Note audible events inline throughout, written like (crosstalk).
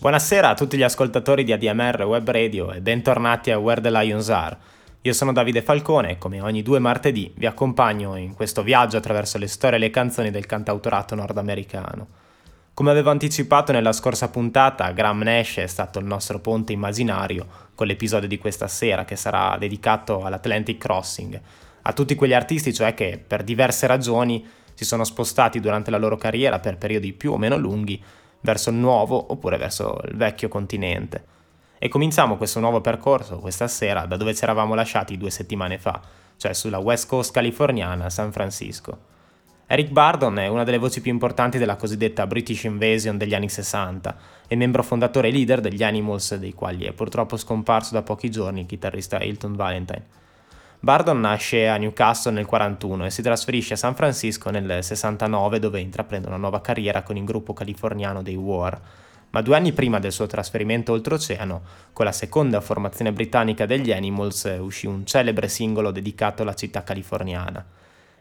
Buonasera a tutti gli ascoltatori di ADMR Web Radio e bentornati a Where the Lions Are. Io sono Davide Falcone e come ogni due martedì vi accompagno in questo viaggio attraverso le storie e le canzoni del cantautorato nordamericano. Come avevo anticipato nella scorsa puntata, Graham Nash è stato il nostro ponte immaginario con l'episodio di questa sera che sarà dedicato all'Atlantic Crossing, a tutti quegli artisti cioè che per diverse ragioni si sono spostati durante la loro carriera per periodi più o meno lunghi verso il nuovo oppure verso il vecchio continente. E cominciamo questo nuovo percorso questa sera da dove ci eravamo lasciati due settimane fa, cioè sulla West Coast californiana, San Francisco. Eric Bardon è una delle voci più importanti della cosiddetta British Invasion degli anni 60 e membro fondatore e leader degli Animals, dei quali è purtroppo scomparso da pochi giorni il chitarrista Hilton Valentine. Bardon nasce a Newcastle nel 41 e si trasferisce a San Francisco nel 69 dove intraprende una nuova carriera con il gruppo californiano dei War. Ma due anni prima del suo trasferimento oltreoceano, con la seconda formazione britannica degli Animals, uscì un celebre singolo dedicato alla città californiana.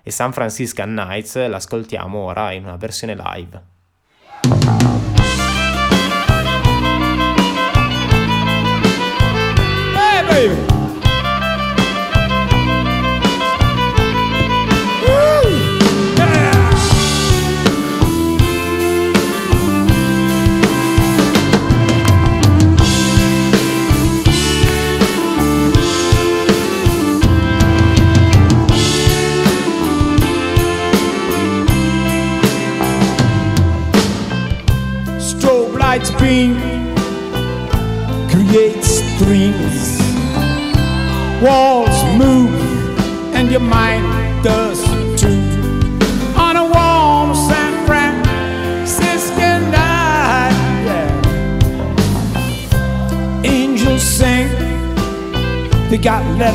E San Franciscan Nights l'ascoltiamo ora in una versione live. Hey, baby.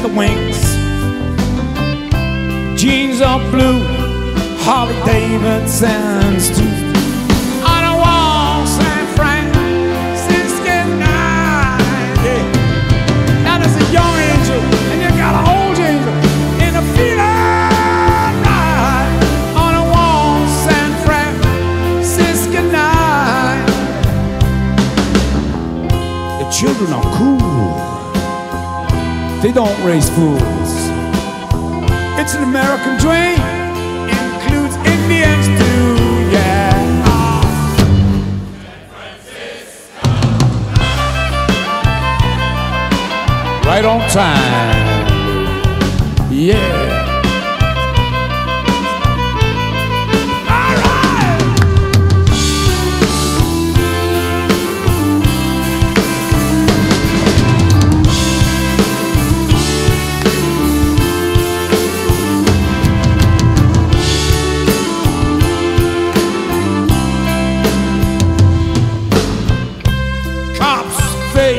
Leather wings. Jeans are blue, Harley Davidson's too. On a San Franciscan night, a young angel and you got an old angel in a. The children are cool. They don't raise fools. It's an American dream. Includes Indians too, yeah. right on time.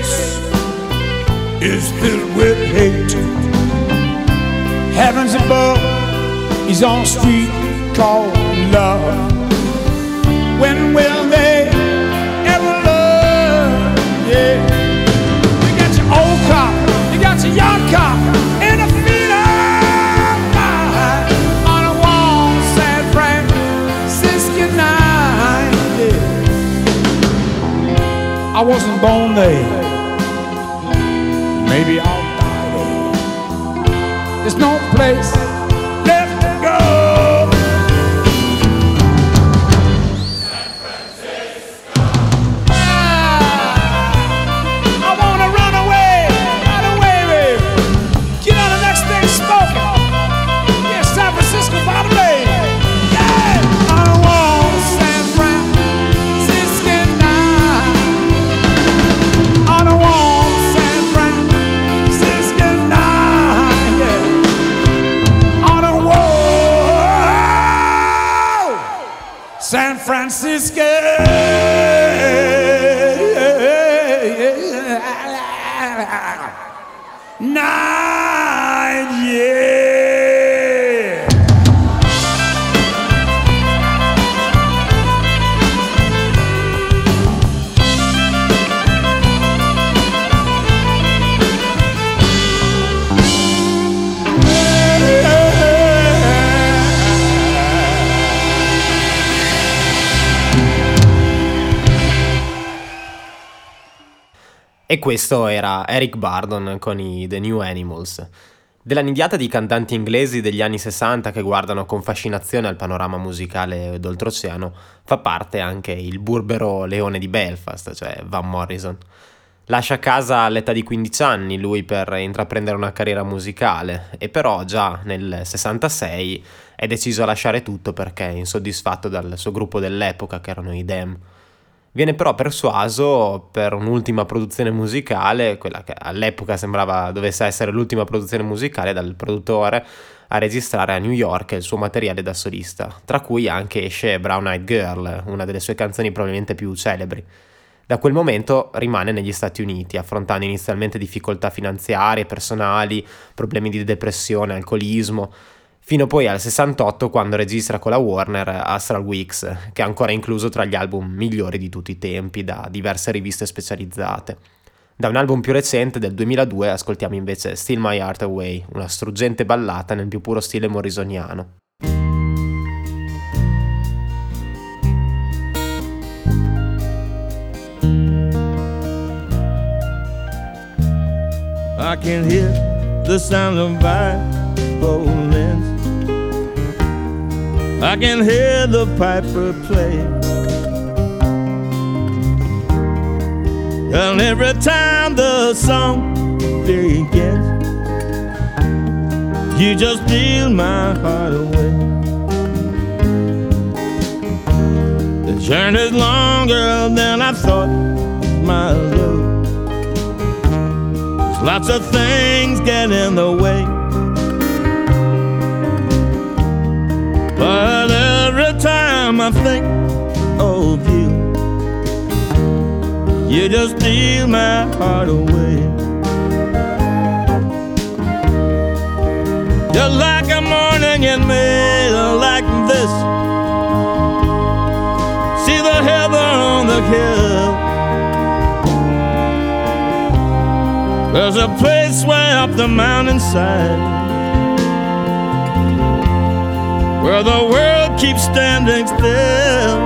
Face is filled with hate. Heavens above, he's on a street called love. When will they ever love? Yeah. You got your old cop, you got your young cop. I wasn't born there. Maybe I'll die there. There's no place questo era Eric Bardon con i The New Animals. Della nidiata di cantanti inglesi degli anni 60 che guardano con fascinazione al panorama musicale d'oltreoceano fa parte anche il burbero leone di Belfast, cioè Van Morrison. Lascia casa all'età di 15 anni lui per intraprendere una carriera musicale e però già nel 66 è deciso a lasciare tutto perché è insoddisfatto dal suo gruppo dell'epoca che erano i Dem. Viene però persuaso per un'ultima produzione musicale, quella che all'epoca sembrava dovesse essere l'ultima produzione musicale, dal produttore a registrare a New York il suo materiale da solista, tra cui anche esce Brown Eyed Girl, una delle sue canzoni probabilmente più celebri. Da quel momento rimane negli Stati Uniti, affrontando inizialmente difficoltà finanziarie, personali, problemi di depressione, alcolismo, fino poi al 68 quando registra con la Warner Astral Weeks, che è ancora incluso tra gli album migliori di tutti i tempi da diverse riviste specializzate. Da un album più recente del 2002 ascoltiamo invece Still My Heart Away, una struggente ballata nel più puro stile morrisoniano. I can hear the sound of violins. I can hear the piper play. And every time the song begins, you just steal my heart away. The journey's longer than I thought, my love. There's Lots of things get in the way. But every time I think of you, you just steal my heart away. You're like a morning in May, like this. See the heather on the hill. There's a place way up the mountainside where the world keeps standing still.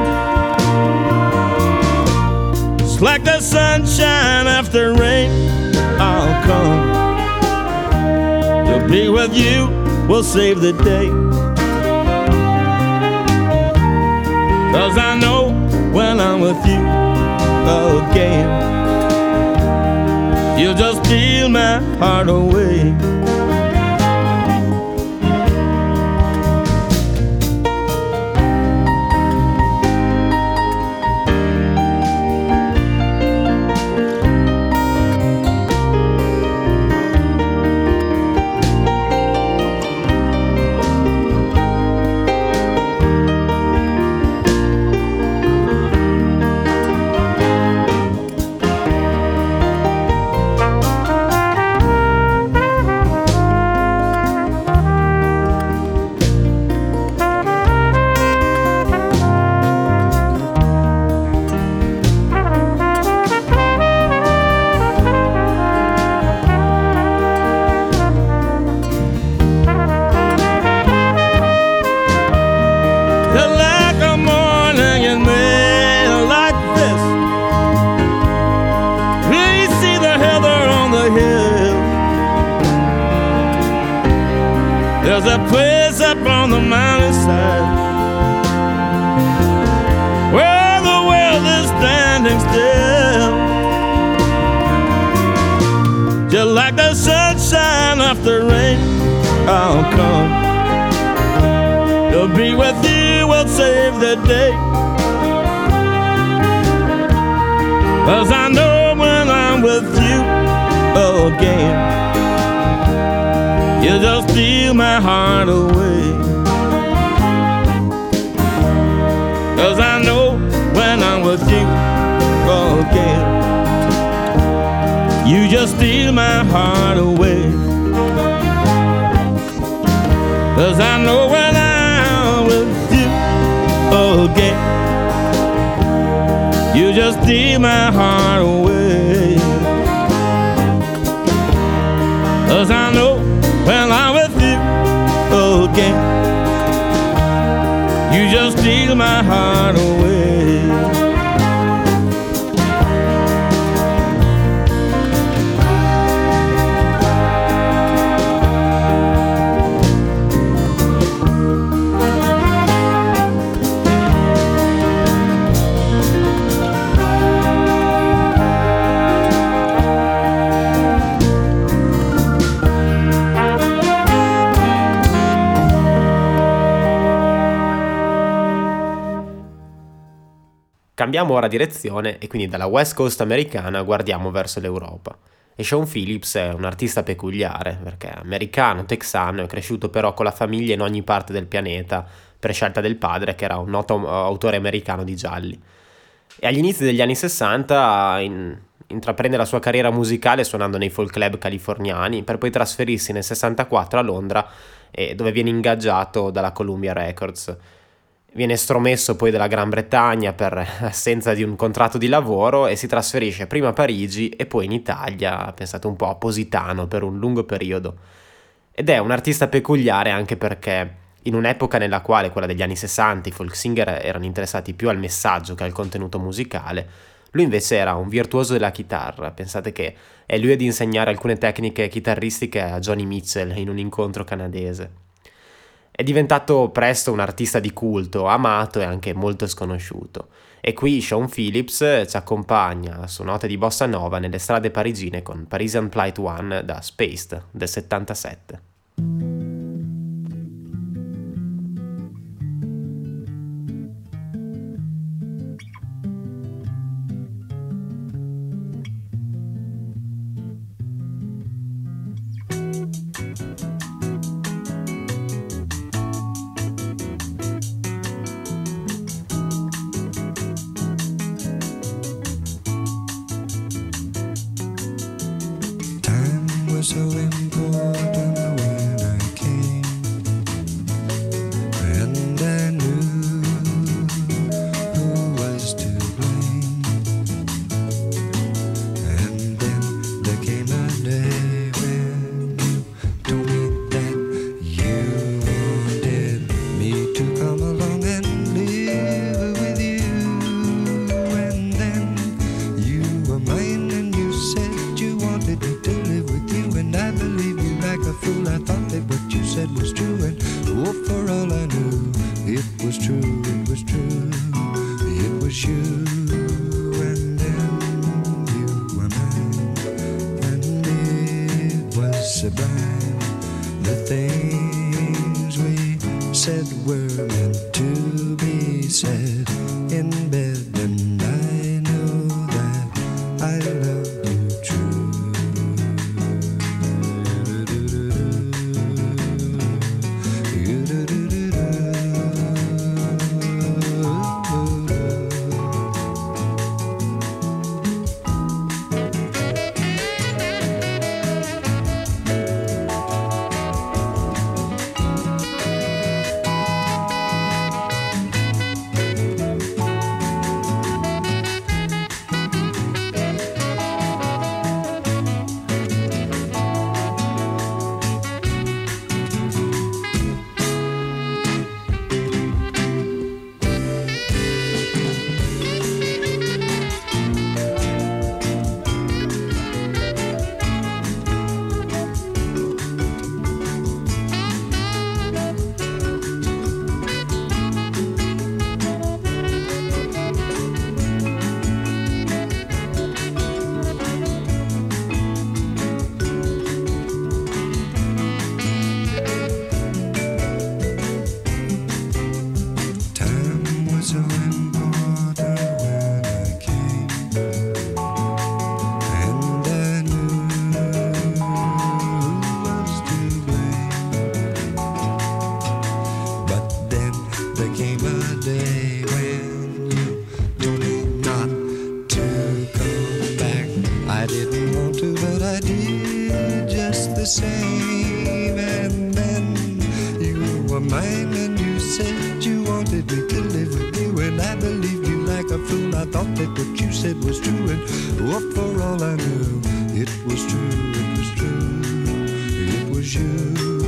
It's like the sunshine after rain. I'll come to be with you. We'll save the day. Cause I know when I'm with you again. you'll just steal my heart away. The mountainside where the world is standing still. Just like the sunshine after rain, I'll come to be with you will save the day. Cause I know when I'm with you again, you just steal my heart away. Again, you just steal my heart away. Cause I know when I'm with you again, you just steal my heart away. Cause I know when I'm with you again, you just steal my heart away. Cambiamo ora direzione e quindi dalla West Coast americana guardiamo verso l'Europa. E Sean Phillips è un artista peculiare, perché è americano, texano, è cresciuto però con la famiglia in ogni parte del pianeta, per scelta del padre, che era un noto autore americano di gialli. E agli inizi degli anni 60 in, intraprende la sua carriera musicale suonando nei folk club californiani, per poi trasferirsi nel 64 a Londra, eh, dove viene ingaggiato dalla Columbia Records viene stromesso poi dalla Gran Bretagna per assenza di un contratto di lavoro e si trasferisce prima a Parigi e poi in Italia, pensate un po' a Positano per un lungo periodo. Ed è un artista peculiare anche perché in un'epoca nella quale, quella degli anni 60, i folk singer erano interessati più al messaggio che al contenuto musicale, lui invece era un virtuoso della chitarra. Pensate che è lui ad insegnare alcune tecniche chitarristiche a Johnny Mitchell in un incontro canadese. È diventato presto un artista di culto, amato e anche molto sconosciuto. E qui Sean Phillips ci accompagna su note di bossa nova nelle strade parigine con Parisian Plight One da Spaced del 77. Did just the same. And then you were mine and you said you wanted me to live with you. And I believed you like a fool. I thought that what you said was true. And what for all I knew, it was true, it was true, it was you.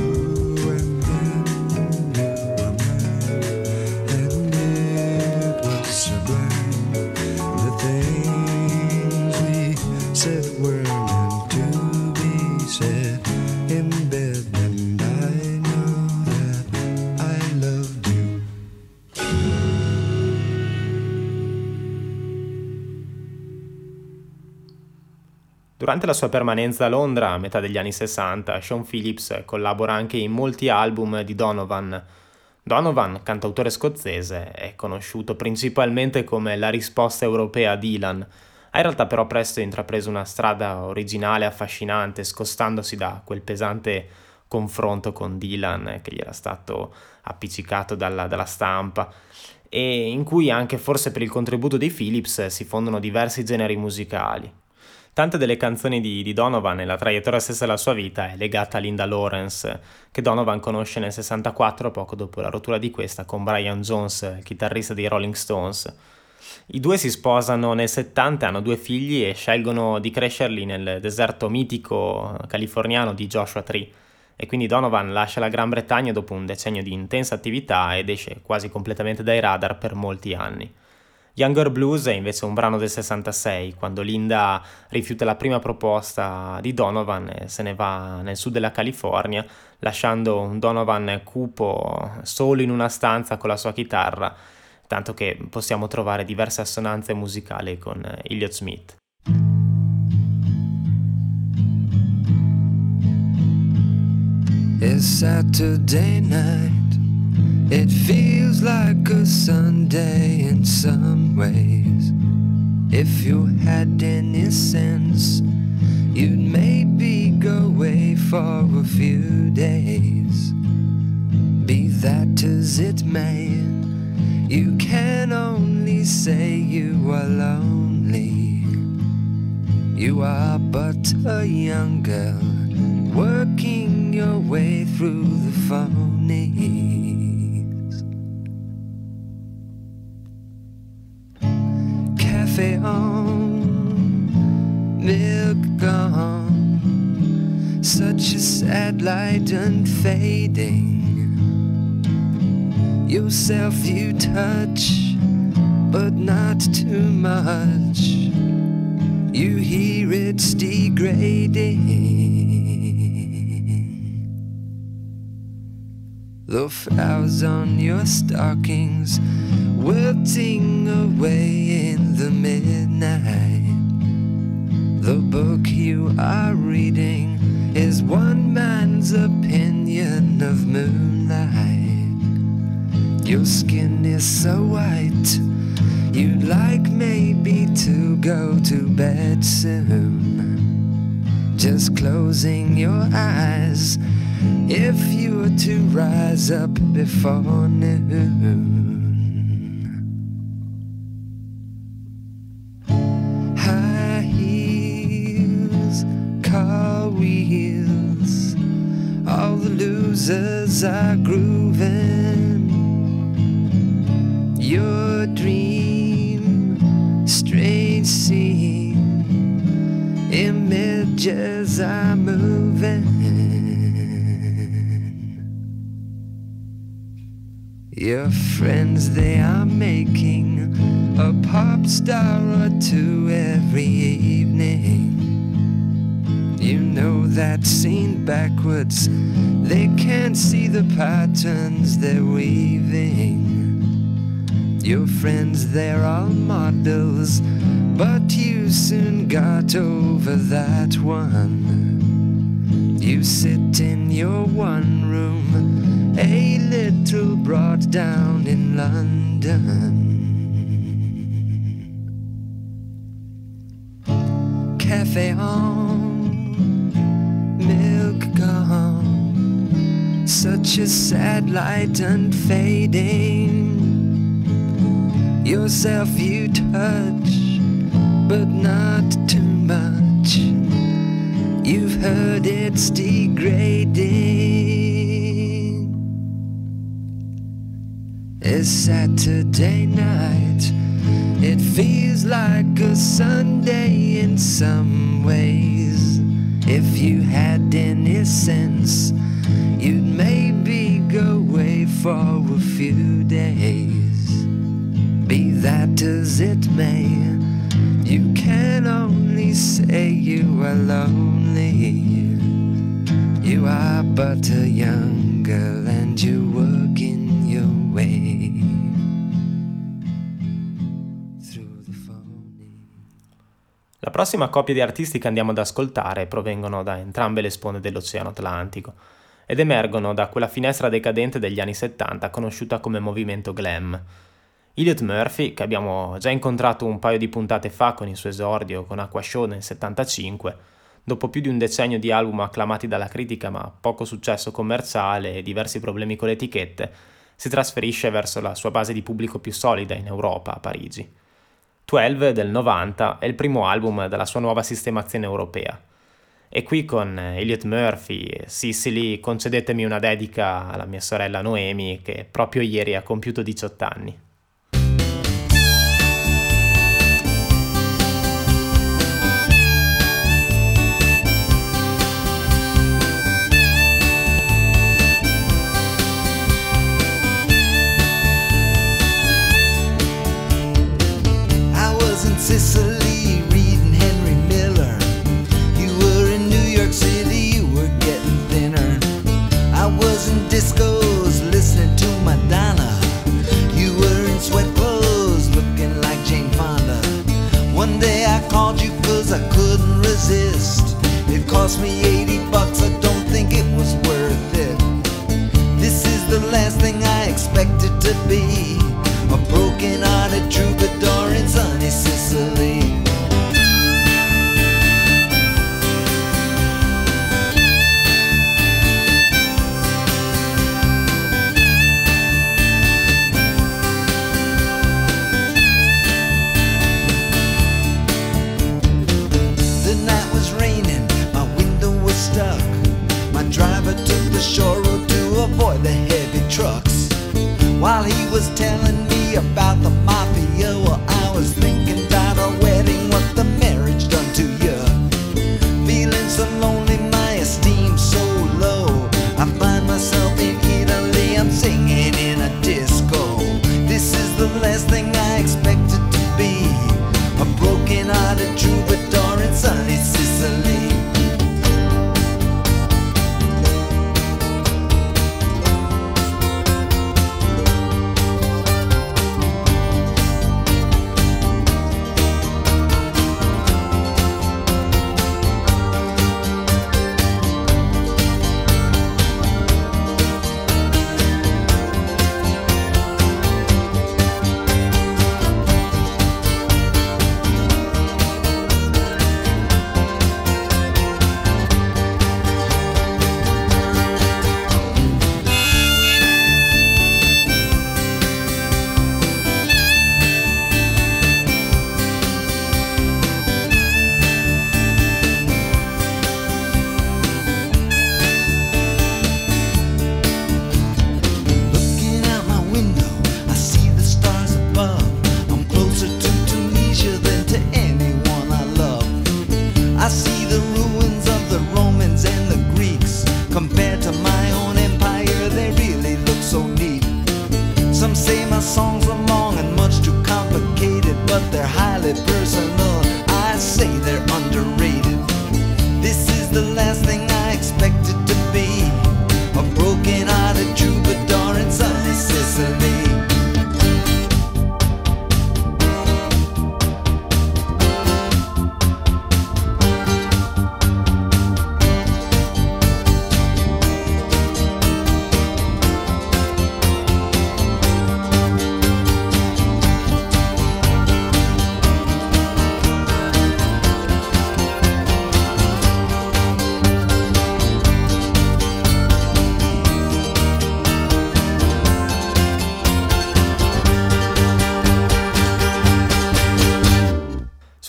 Durante la sua permanenza a Londra, a metà degli anni 60, Sean Phillips collabora anche in molti album di Donovan, Donovan, cantautore scozzese, è conosciuto principalmente come la risposta europea a Dylan, ha in realtà però presto intrapreso una strada originale, affascinante, scostandosi da quel pesante confronto con Dylan che gli era stato appiccicato dalla, dalla stampa e in cui anche forse per il contributo dei Philips si fondono diversi generi musicali. Tante delle canzoni di, di, Donovan e la traiettoria stessa della sua vita è legata a Linda Lawrence, che Donovan conosce nel 64, poco dopo la rottura di questa, con Brian Jones, chitarrista dei Rolling Stones. I due si sposano nel 70, hanno due figli e scelgono di crescerli nel deserto mitico californiano di Joshua Tree. E quindi Donovan lascia la Gran Bretagna dopo un decennio di intensa attività ed esce quasi completamente dai radar per molti anni. Younger Blues è invece un brano del 66, quando Linda rifiuta la prima proposta di Donovan e se ne va nel sud della California, lasciando un Donovan cupo solo in una stanza con la sua chitarra, tanto che possiamo trovare diverse assonanze musicali con Elliott Smith. It's Saturday night It feels like a Sunday in some ways. If you had any sense, you'd maybe go away for a few days. Be that as it may, you can only say you are lonely. You are but a young girl working your way through the phony. Milk gone, such a sad light unfading. Yourself you touch, but not too much. You hear it's degrading. The flowers on your stockings wilting away in the midnight. The book you are reading is one man's opinion of moonlight. Your skin is so white, you'd like maybe to go to bed soon. Just closing your eyes if you were to rise up before noon. High heels, car wheels, all the losers are grooving. Your dream, strange scene, images are moving. Your friends, they are making a pop star or two every evening. You know that scene backwards, they can't see the patterns they're weaving. Your friends, they're all models, but you soon got over that one. You sit in your one room a little brought down in London. Cafe on, milk gone, such a sad light and fading. Yourself you touch, but not too much. You've heard it's degrading. It's Saturday night. It feels like a Sunday in some ways. If you had any sense, you'd maybe go away for a few days. Be that as it may, you can only say you are lonely. You are but a young girl La prossima coppia di artisti che andiamo ad ascoltare provengono da entrambe le sponde dell'Oceano Atlantico. ed emergono da quella finestra decadente degli anni 70 conosciuta come movimento glam. Elliot Murphy, che abbiamo già incontrato un paio di puntate fa con il suo esordio con Aqua Show nel 75, dopo più di un decennio di album acclamati dalla critica ma poco successo commerciale e diversi problemi con le etichette, si trasferisce verso la sua base di pubblico più solida in Europa, a Parigi. 12 del 90 è il primo album della sua nuova sistemazione europea. E qui con Elliot Murphy e Sicily concedetemi una dedica alla mia sorella Noemi che proprio ieri ha compiuto 18 anni. Sicily reading Henry Miller. You were in New York City, you were getting thinner. I was in discos listening to Madonna. You were in sweat clothes looking like Jane Fonda. One day I called you cause I couldn't resist. It cost me 80 bucks, I don't think it was worth it. This is the last thing I expected to be. A broken hearted troubadour was telling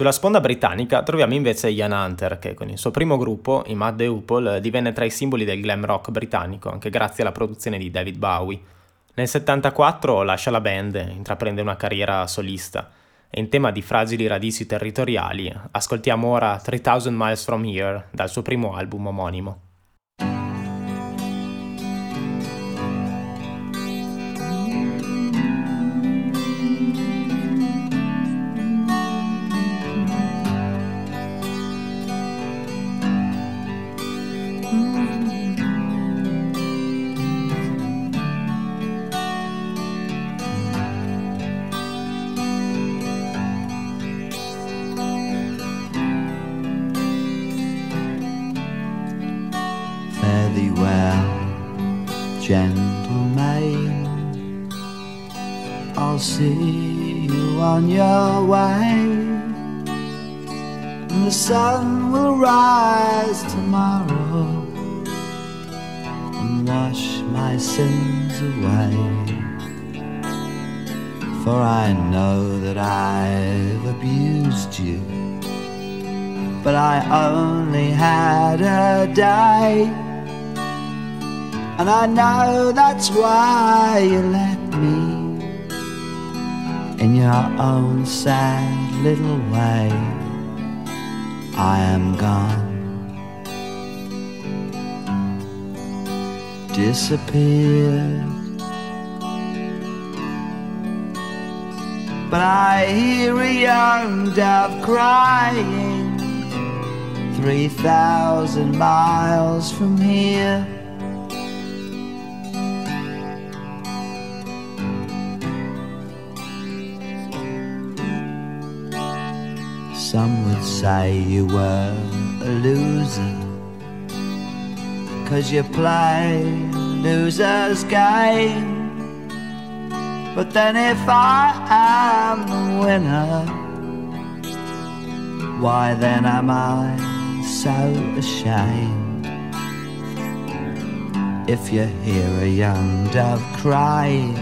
Sulla sponda britannica troviamo invece Ian Hunter, che con il suo primo gruppo, i Mad The Hoople, divenne tra i simboli del glam rock britannico, anche grazie alla produzione di David Bowie. Nel 74 lascia la band intraprende una carriera solista, e in tema di fragili radici territoriali ascoltiamo ora 3000 Miles From Here dal suo primo album omonimo. For I know that I've abused you, but I only had a day. And I know that's why you let me in your own sad little way. I am gone, disappeared. But I hear a young dove crying three thousand miles from here. Some would say you were a loser Cause you play loser's game But then if I am the winner Why then am I so ashamed If you hear a young dove crying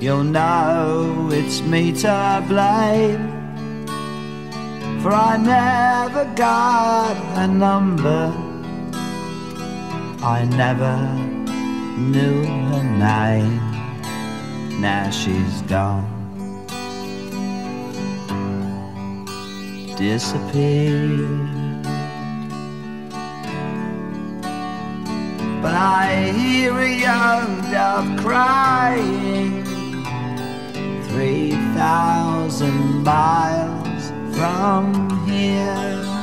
You'll know it's me to blame for I never got a number. I never knew her name. Now she's gone, disappeared. But I hear a young dove crying three thousand miles from here.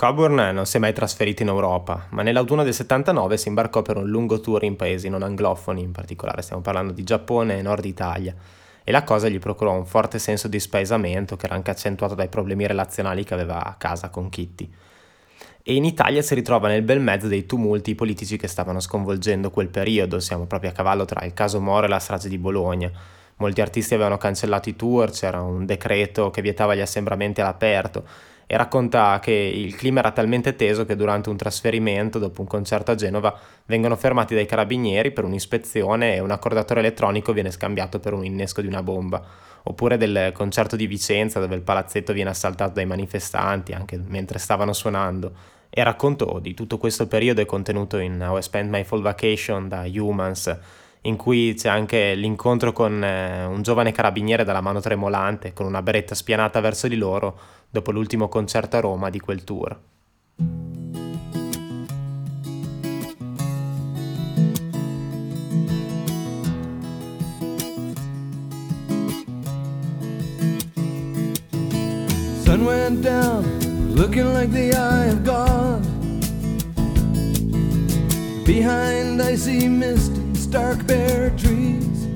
Coburn non si è mai trasferito in Europa, ma nell'autunno del 79 si imbarcò per un lungo tour in paesi non anglofoni, in particolare stiamo parlando di Giappone e Nord Italia, e la cosa gli procurò un forte senso di spaesamento che era anche accentuato dai problemi relazionali che aveva a casa con Kitty. E in Italia si ritrova nel bel mezzo dei tumulti politici che stavano sconvolgendo quel periodo, siamo proprio a cavallo tra il caso Moro e la strage di Bologna, molti artisti avevano cancellato i tour, c'era un decreto che vietava gli assembramenti all'aperto e racconta che il clima era talmente teso che durante un trasferimento, dopo un concerto a Genova, vengono fermati dai carabinieri per un'ispezione e un accordatore elettronico viene scambiato per un innesco di una bomba. Oppure del concerto di Vicenza dove il palazzetto viene assaltato dai manifestanti anche mentre stavano suonando. E racconto di tutto questo periodo è contenuto in How I Spent My Fall Vacation da Humans, in cui c'è anche l'incontro con eh, un giovane carabiniere dalla mano tremolante, con una beretta spianata verso di loro, dopo l'ultimo concerto a Roma di quel tour. Sun went down, looking like the eye of God. Behind I see mist stark bare trees.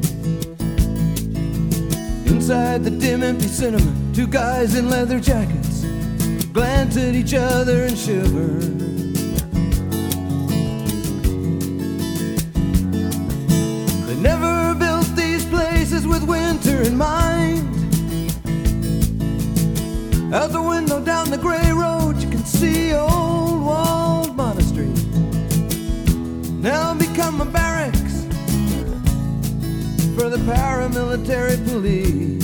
Inside the dim empty cinema, two guys in leather jackets glance at each other and shiver. They never built these places with winter in mind. Out the window down the gray road, you can see old walled monastery. Now become a barrack for the paramilitary police.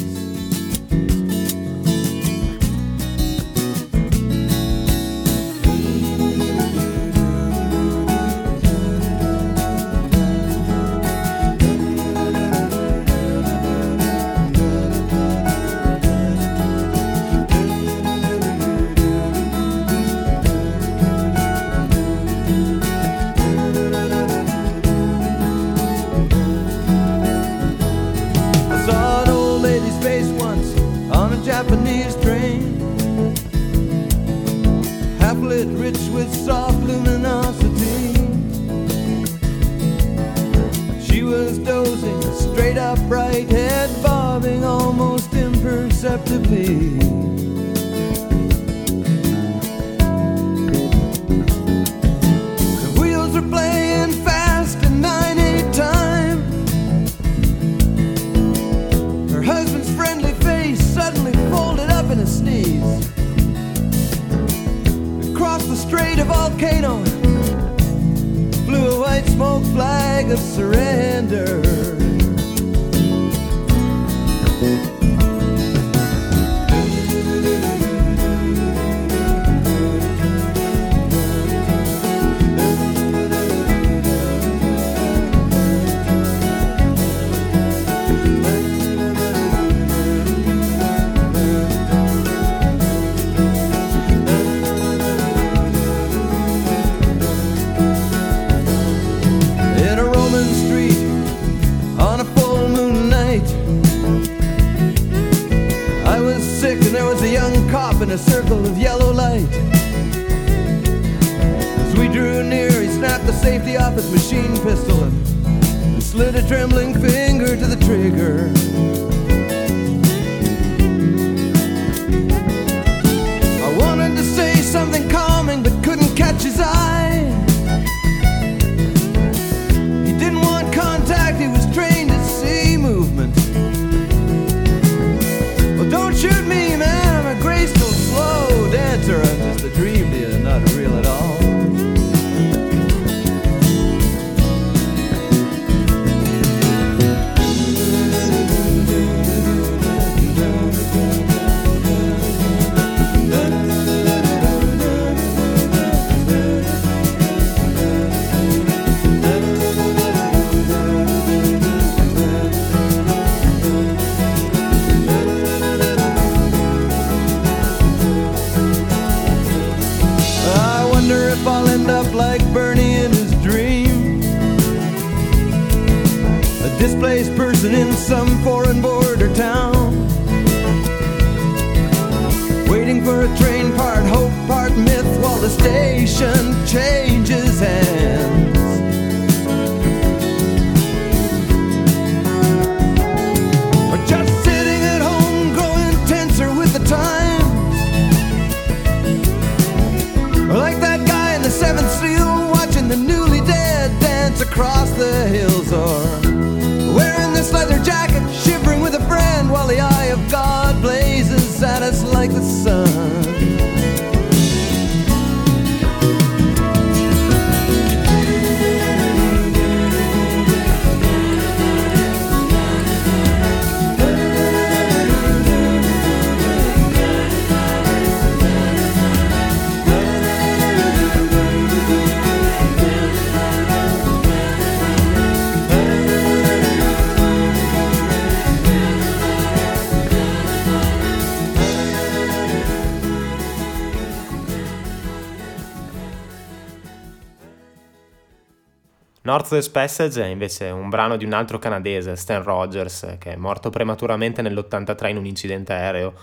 Northwest Passage è invece un brano di un altro canadese, Stan Rogers, che è morto prematuramente nell'83 in un incidente aereo,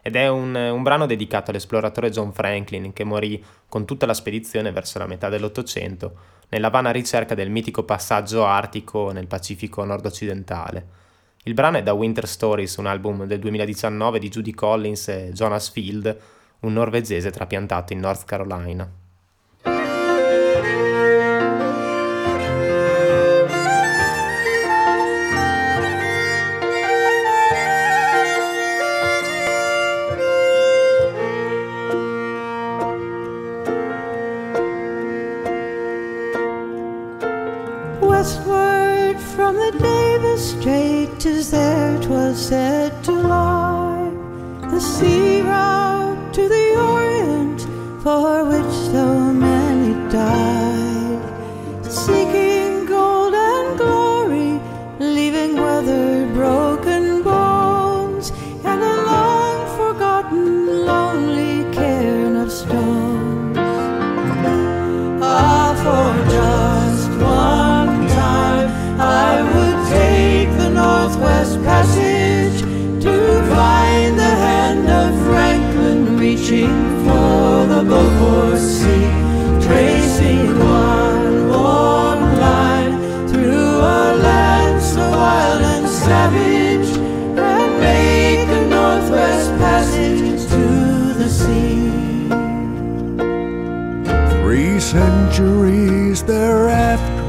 ed è un, un brano dedicato all'esploratore John Franklin che morì con tutta la spedizione verso la metà dell'Ottocento, nella vana ricerca del mitico passaggio artico nel Pacifico nord-occidentale. Il brano è da Winter Stories, un album del 2019 di Judy Collins e Jonas Field, un norvegese trapiantato in North Carolina. for centuries thereafter,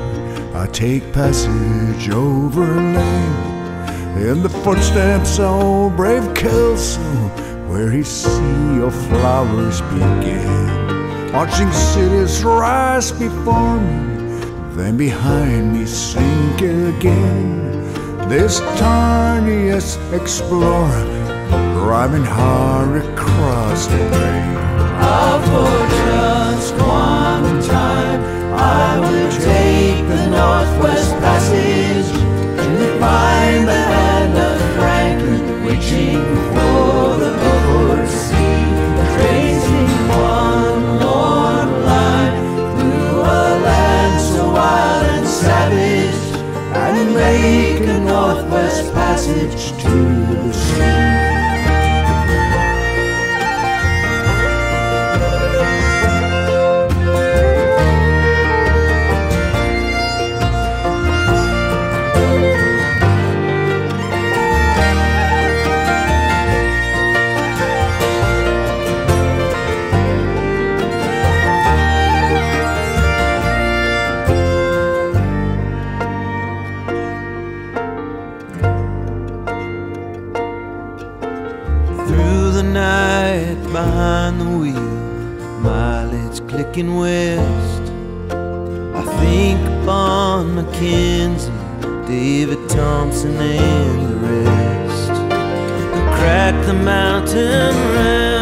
I take passage over land in the footsteps of brave Kelso, where his sea of flowers began. Watching cities rise before me, then behind me sink again. This tiniest explorer driving hard across the plain. Our fortunes gone time, I would take the Northwest Passage to find the hand of Franklin reaching for the Beaufort Sea, tracing one long line through a land so wild and savage, and make a Northwest Passage to the sea. Clicking west. I think upon Mackenzie, David Thompson, and the rest. Who cracked the mountain ramparts,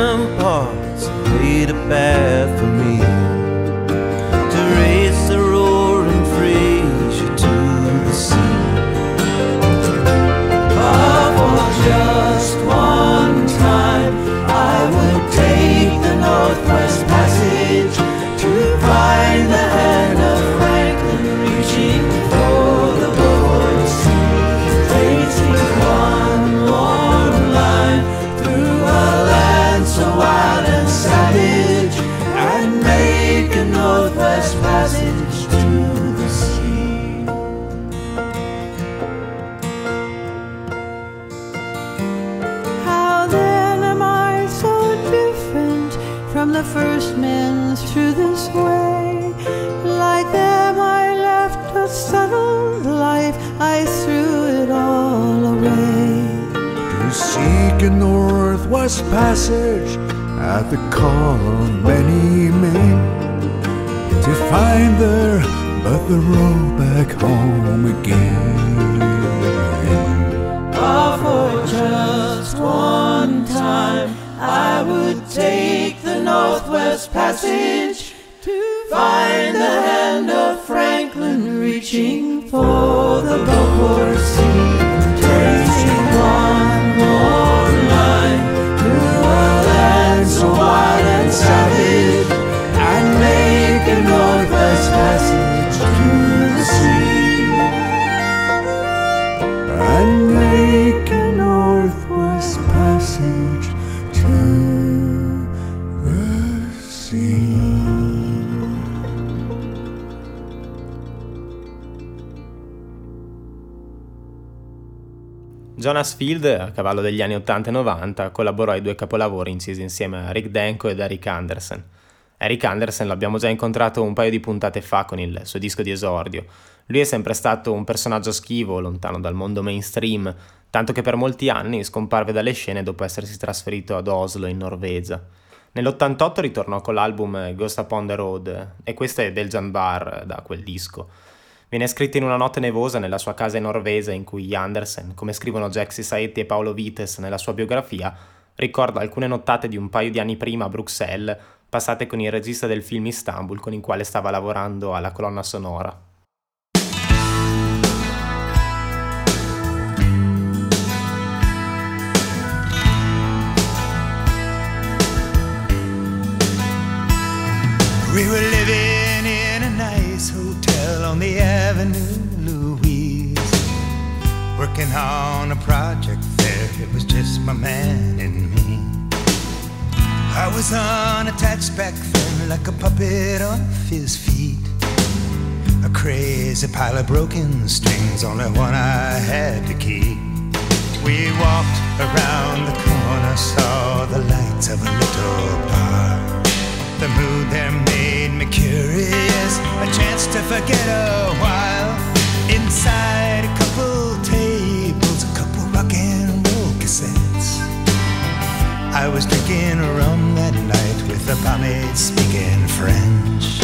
Jonas Field, a cavallo degli anni 80 e 90, collaborò ai due capolavori incisi insieme a Rick Denko ed Eric Anderson. Eric Anderson l'abbiamo già incontrato un paio di puntate fa con il suo disco di esordio. Lui è sempre stato un personaggio schivo, lontano dal mondo mainstream, tanto che per molti anni scomparve dalle scene dopo essersi trasferito ad Oslo, in Norvegia. Nell'88 ritornò con l'album Ghost Upon the Road, e questo è Belgian Bar da quel disco. Viene scritto in una notte nevosa nella sua casa in Norvegia in cui Andersen, come scrivono Jaxi Saetti e Paolo Vites nella sua biografia, ricorda alcune nottate di un paio di anni prima a Bruxelles, passate con il regista del film Istanbul con il quale stava lavorando alla colonna sonora. We were living on the Avenue Louise. Working on a project there, it was just my man and me. I was unattached back then, like a puppet off his feet. A crazy pile of broken strings, only one I had to keep. We walked around the corner, saw the lights of a little bar. The mood there curious, a chance to forget a while. Inside a couple tables, a couple rock and roll cassettes. I was drinking rum that night with a pomade speaking French.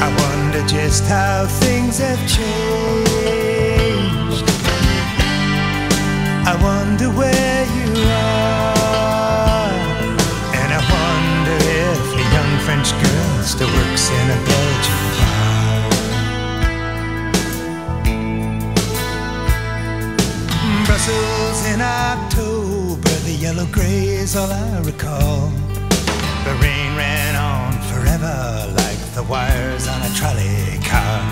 I wonder just how things have changed. I wonder where you are. In a Belgian bar. Brussels in October, the yellow gray is all I recall. The rain ran on forever like the wires on a trolley car.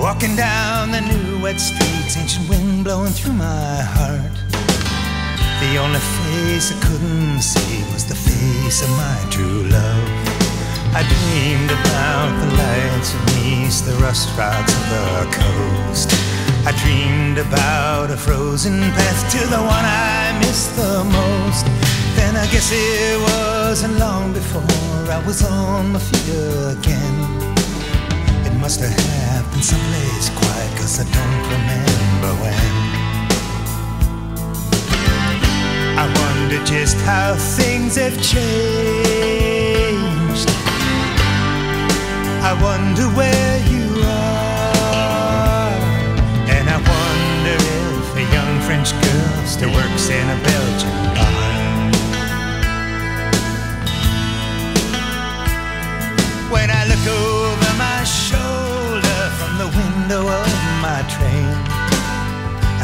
Walking down the new wet streets, ancient wind blowing through my heart. The only face I couldn't see was the face of my true love. I dreamed about the lights of Nice, the rust rods of the coast. I dreamed about a frozen path to the one I missed the most. Then I guess it wasn't long before I was on my feet again. It must have happened someplace quiet, cause I don't remember when. I wonder just how things have changed. I wonder where you are. And I wonder if a young French girl still works in a Belgian bar. When I look over my shoulder from the window of my train,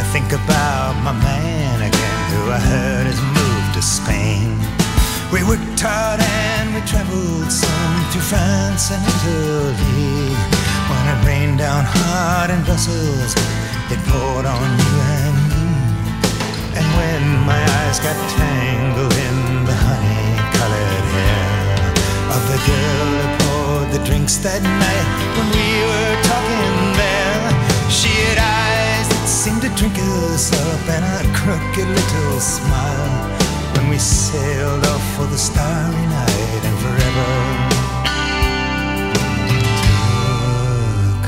I think about my man again who I heard has moved to Spain. We worked hard and we traveled some through France and Italy. When it rained down hard in Brussels, it poured on you and me. And when my eyes got tangled in the honey colored hair of the girl who poured the drinks that night when we were talking there, she had eyes that seemed to drink us up and a crooked little smile sailed off for the starry night and forever. Took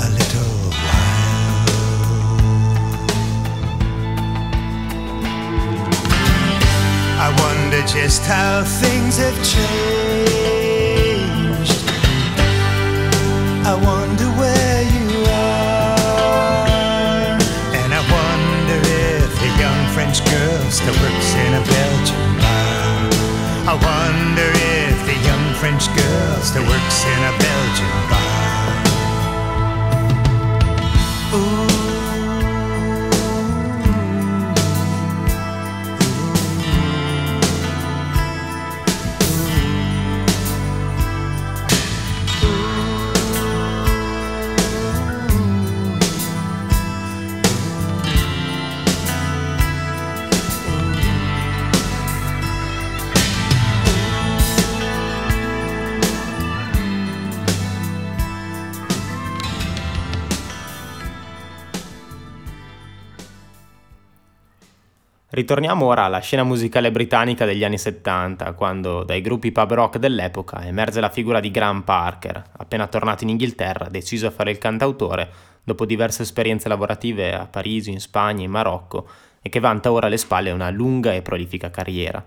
a little while. I wonder just how things have changed. I wonder still works in a Belgian Ritorniamo ora alla scena musicale britannica degli anni 70, quando dai gruppi pub rock dell'epoca emerge la figura di Graham Parker, appena tornato in Inghilterra, deciso a fare il cantautore dopo diverse esperienze lavorative a Parigi, in Spagna, in Marocco, e che vanta ora alle spalle una lunga e prolifica carriera.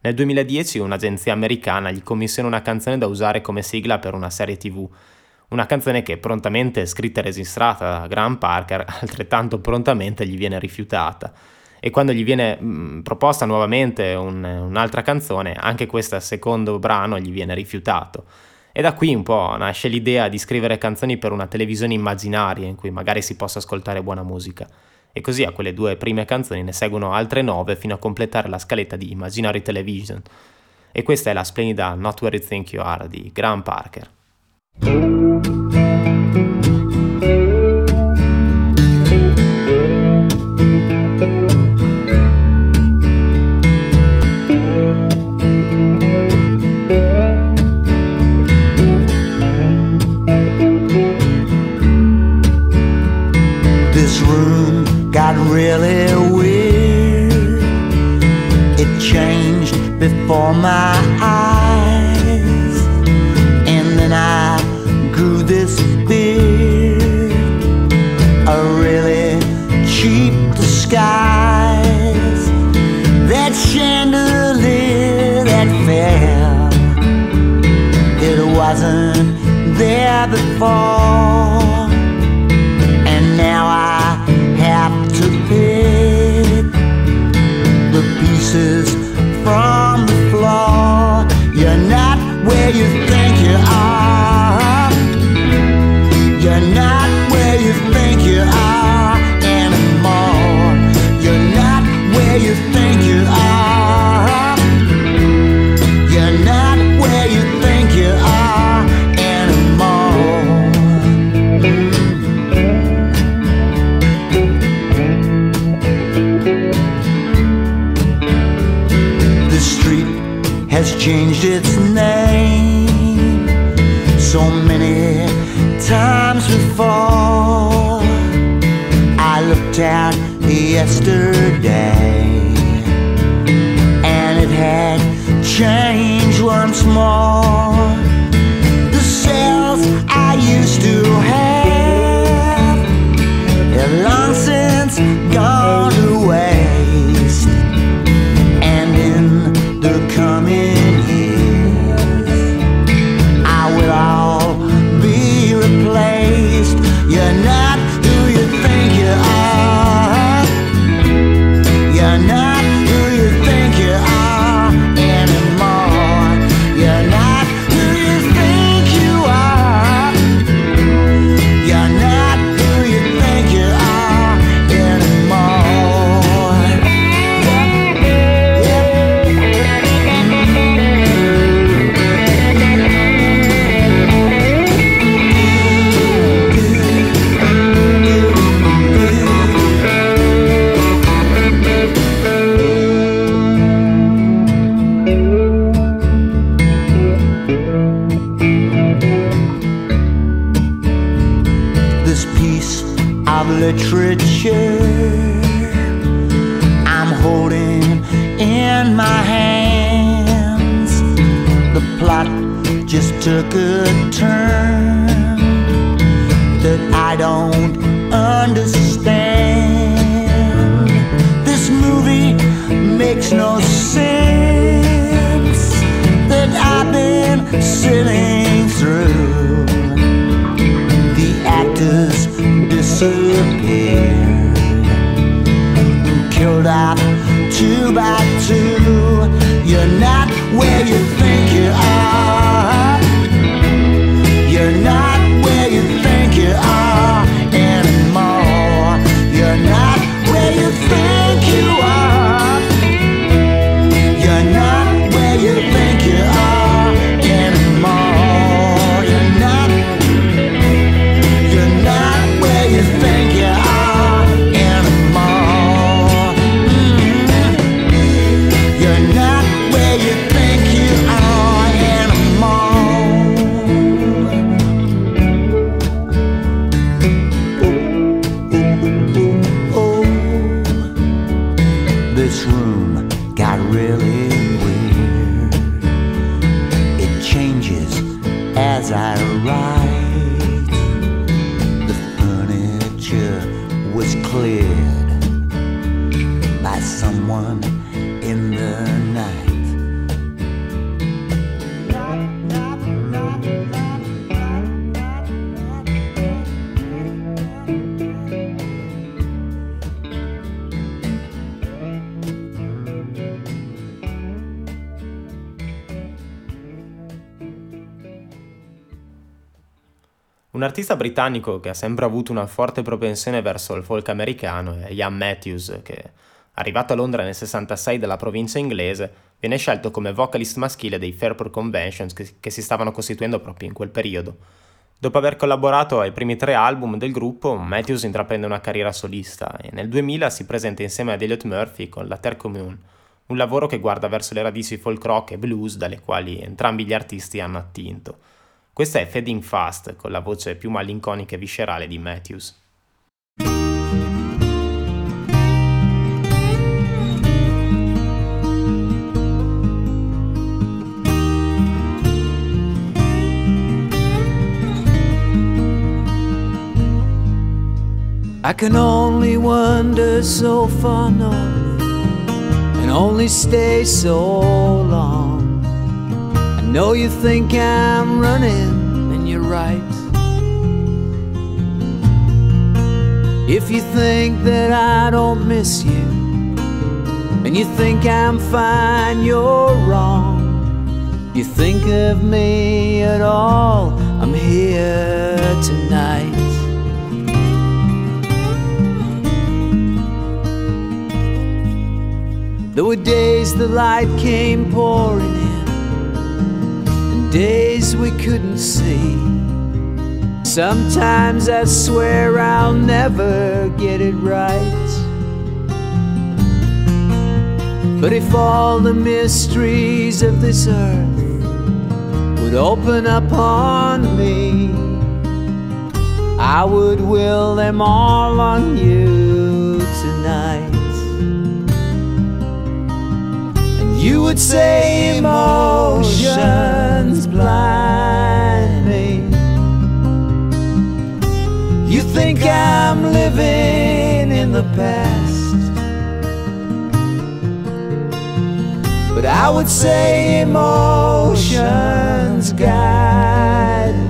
Nel 2010 un'agenzia americana gli commissiona una canzone da usare come sigla per una serie tv, una canzone che prontamente scritta e registrata da Graham Parker, (laughs) altrettanto prontamente gli viene rifiutata e quando gli viene mh, proposta nuovamente un, un'altra canzone, anche questo secondo brano gli viene rifiutato. E da qui un po' nasce l'idea di scrivere canzoni per una televisione immaginaria in cui magari si possa ascoltare buona musica. E così a quelle due prime canzoni ne seguono altre nove fino a completare la scaletta di Imaginary Television. E questa è la splendida Not Where You Think You Are di Graham Parker. for my eyes. And then I grew this beard, a really cheap disguise. That chandelier that fell, it wasn't there before. Changed its name so many times before. I looked out yesterday Artista britannico che ha sempre avuto una forte propensione verso il folk americano è Ian Matthews, che, arrivato a Londra nel 66 dalla provincia inglese, viene scelto come vocalist maschile dei Fairport Conventions che, che si stavano costituendo proprio in quel periodo. Dopo aver collaborato ai primi tre album del gruppo, Matthews intraprende una carriera solista e nel 2000 si presenta insieme ad Elliot Murphy con La Terre Commune, un lavoro che guarda verso le radici folk rock e blues dalle quali entrambi gli artisti hanno attinto. Questa è Fading Fast, con la voce più malinconica e viscerale di Matthews. I can only wander so far north and only stay so long. know you think I'm running, right. If you think that I don't miss you, and you think I'm fine, you're wrong. You think of me at all, I'm here tonight. There were days the light came pouring days we couldn't see. Sometimes I swear I'll never get it right. But if all the mysteries of this earth would open up on me, I would will them all on you tonight. You would say emotions blind me. You think I'm living in the past. But I would say emotions guide me.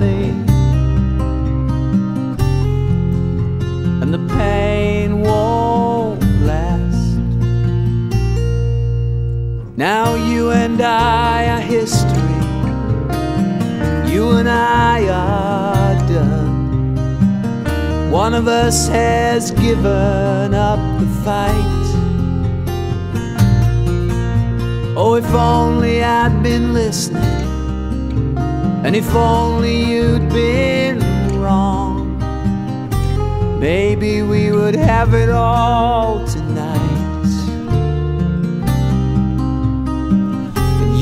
Now you and I are history. You and I are done. One of us has given up the fight. Oh, if only I'd been listening, and if only you'd been wrong, maybe we would have it all tonight.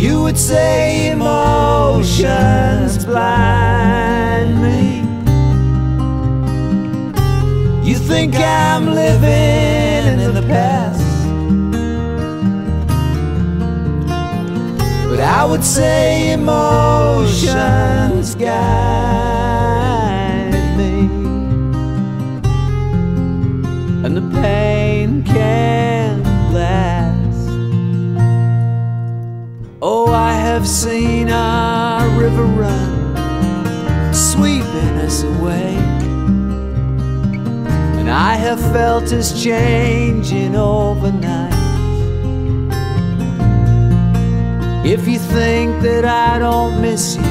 You would say emotions blind me. You think I'm living in the past. But I would say emotions guide me, and the pain have seen our river run, sweeping us away, and I have felt us changing overnight. If you think that I don't miss you,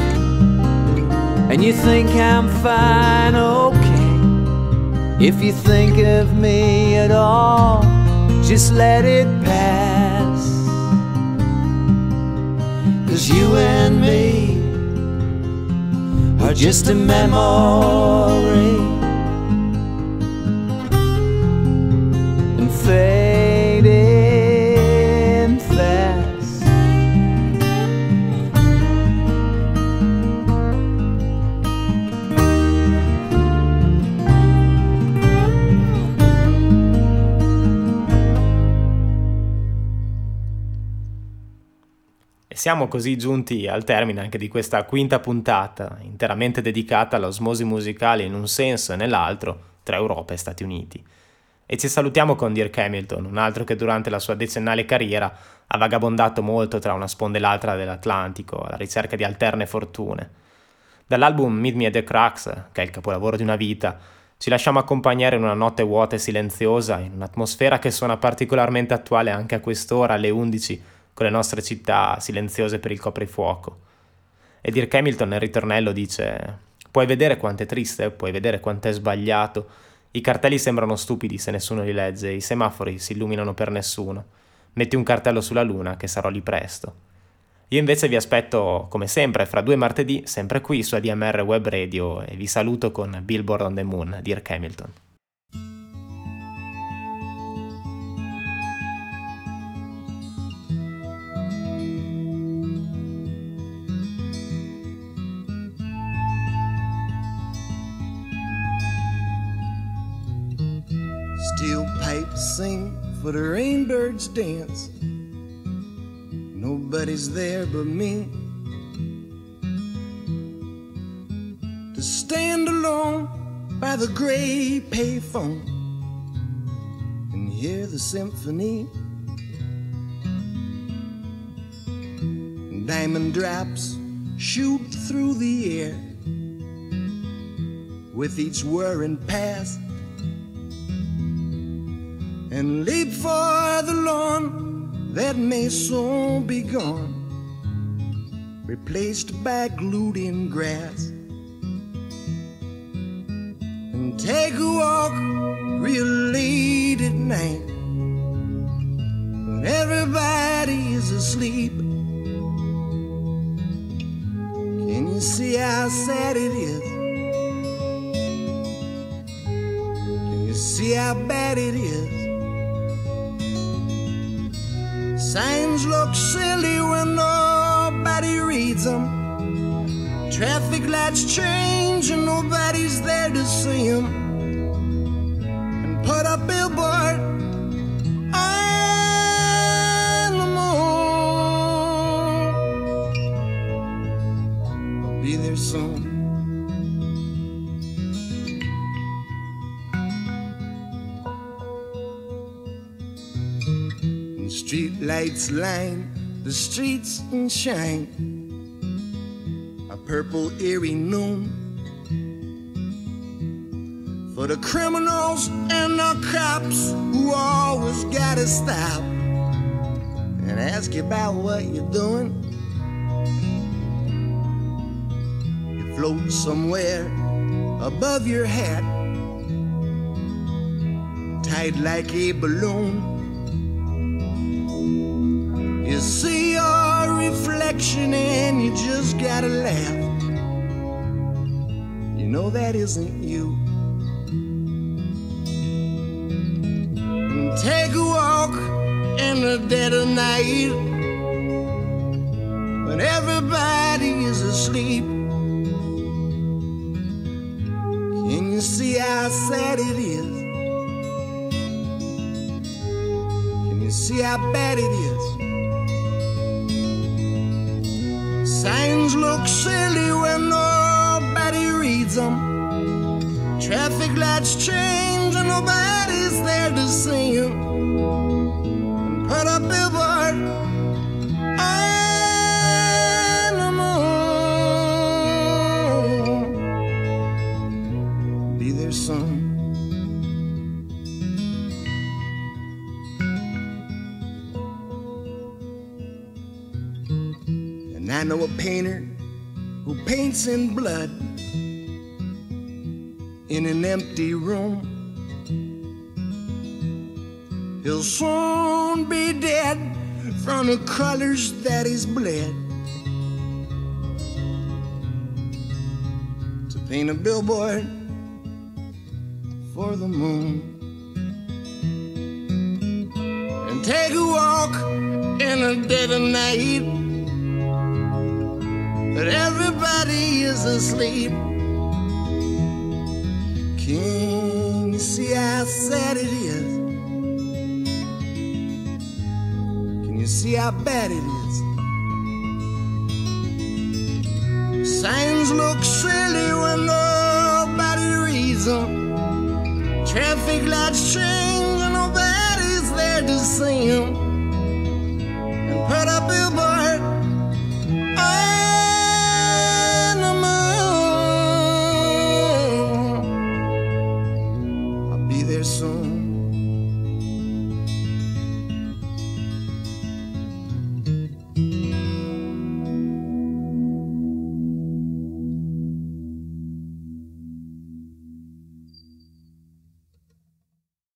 and you think I'm fine, okay. If you think of me at all, just let it pass. Cause you and me are just a memory. And fading siamo così giunti al termine anche di questa quinta puntata, interamente dedicata all'osmosi musicale in un senso e nell'altro tra Europa e Stati Uniti. E ci salutiamo con Dirk Hamilton, un altro che durante la sua decennale carriera ha vagabondato molto tra una sponda e l'altra dell'Atlantico, alla ricerca di alterne fortune. Dall'album Meet Me at the Crux, che è il capolavoro di una vita, ci lasciamo accompagnare in una notte vuota e silenziosa, in un'atmosfera che suona particolarmente attuale anche a quest'ora, alle 11, con le nostre città silenziose per il coprifuoco. E Dirk Hamilton nel ritornello dice: Puoi vedere quanto è triste, puoi vedere quanto è sbagliato. I cartelli sembrano stupidi se nessuno li legge, i semafori si illuminano per nessuno. Metti un cartello sulla luna che sarò lì presto. Io invece vi aspetto, come sempre, fra due martedì, sempre qui su ADMR Web Radio e vi saluto con Billboard on the Moon, Dirk Hamilton. Pipes sing for the rainbirds dance. Nobody's there but me. To stand alone by the gray payphone and hear the symphony. Diamond drops shoot through the air with each whirring pass and leap for the lawn that may soon be gone, replaced by glued-in grass. And take a walk line the streets and shine a purple eerie noon for the criminals and the cops who always gotta stop and ask you about what you're doing. You float somewhere above your head, tight like a balloon. You see your reflection and you just gotta laugh. You know that isn't you. Take a walk in the dead of night when everybody is asleep. Can you see how sad it is? Can you see how bad it is? Signs look silly when nobody reads them. Traffic lights change and nobody's there to see 'em. And put a billboard know a painter who paints in blood in an empty room. He'll soon be dead from the colors that he's bled. To paint a billboard for the moon. And take a walk in the dead of night that everybody is asleep. Can you see how sad it is? Can you see how bad it is? Signs look silly when nobody reads them. Traffic lights change and nobody's there to see 'em.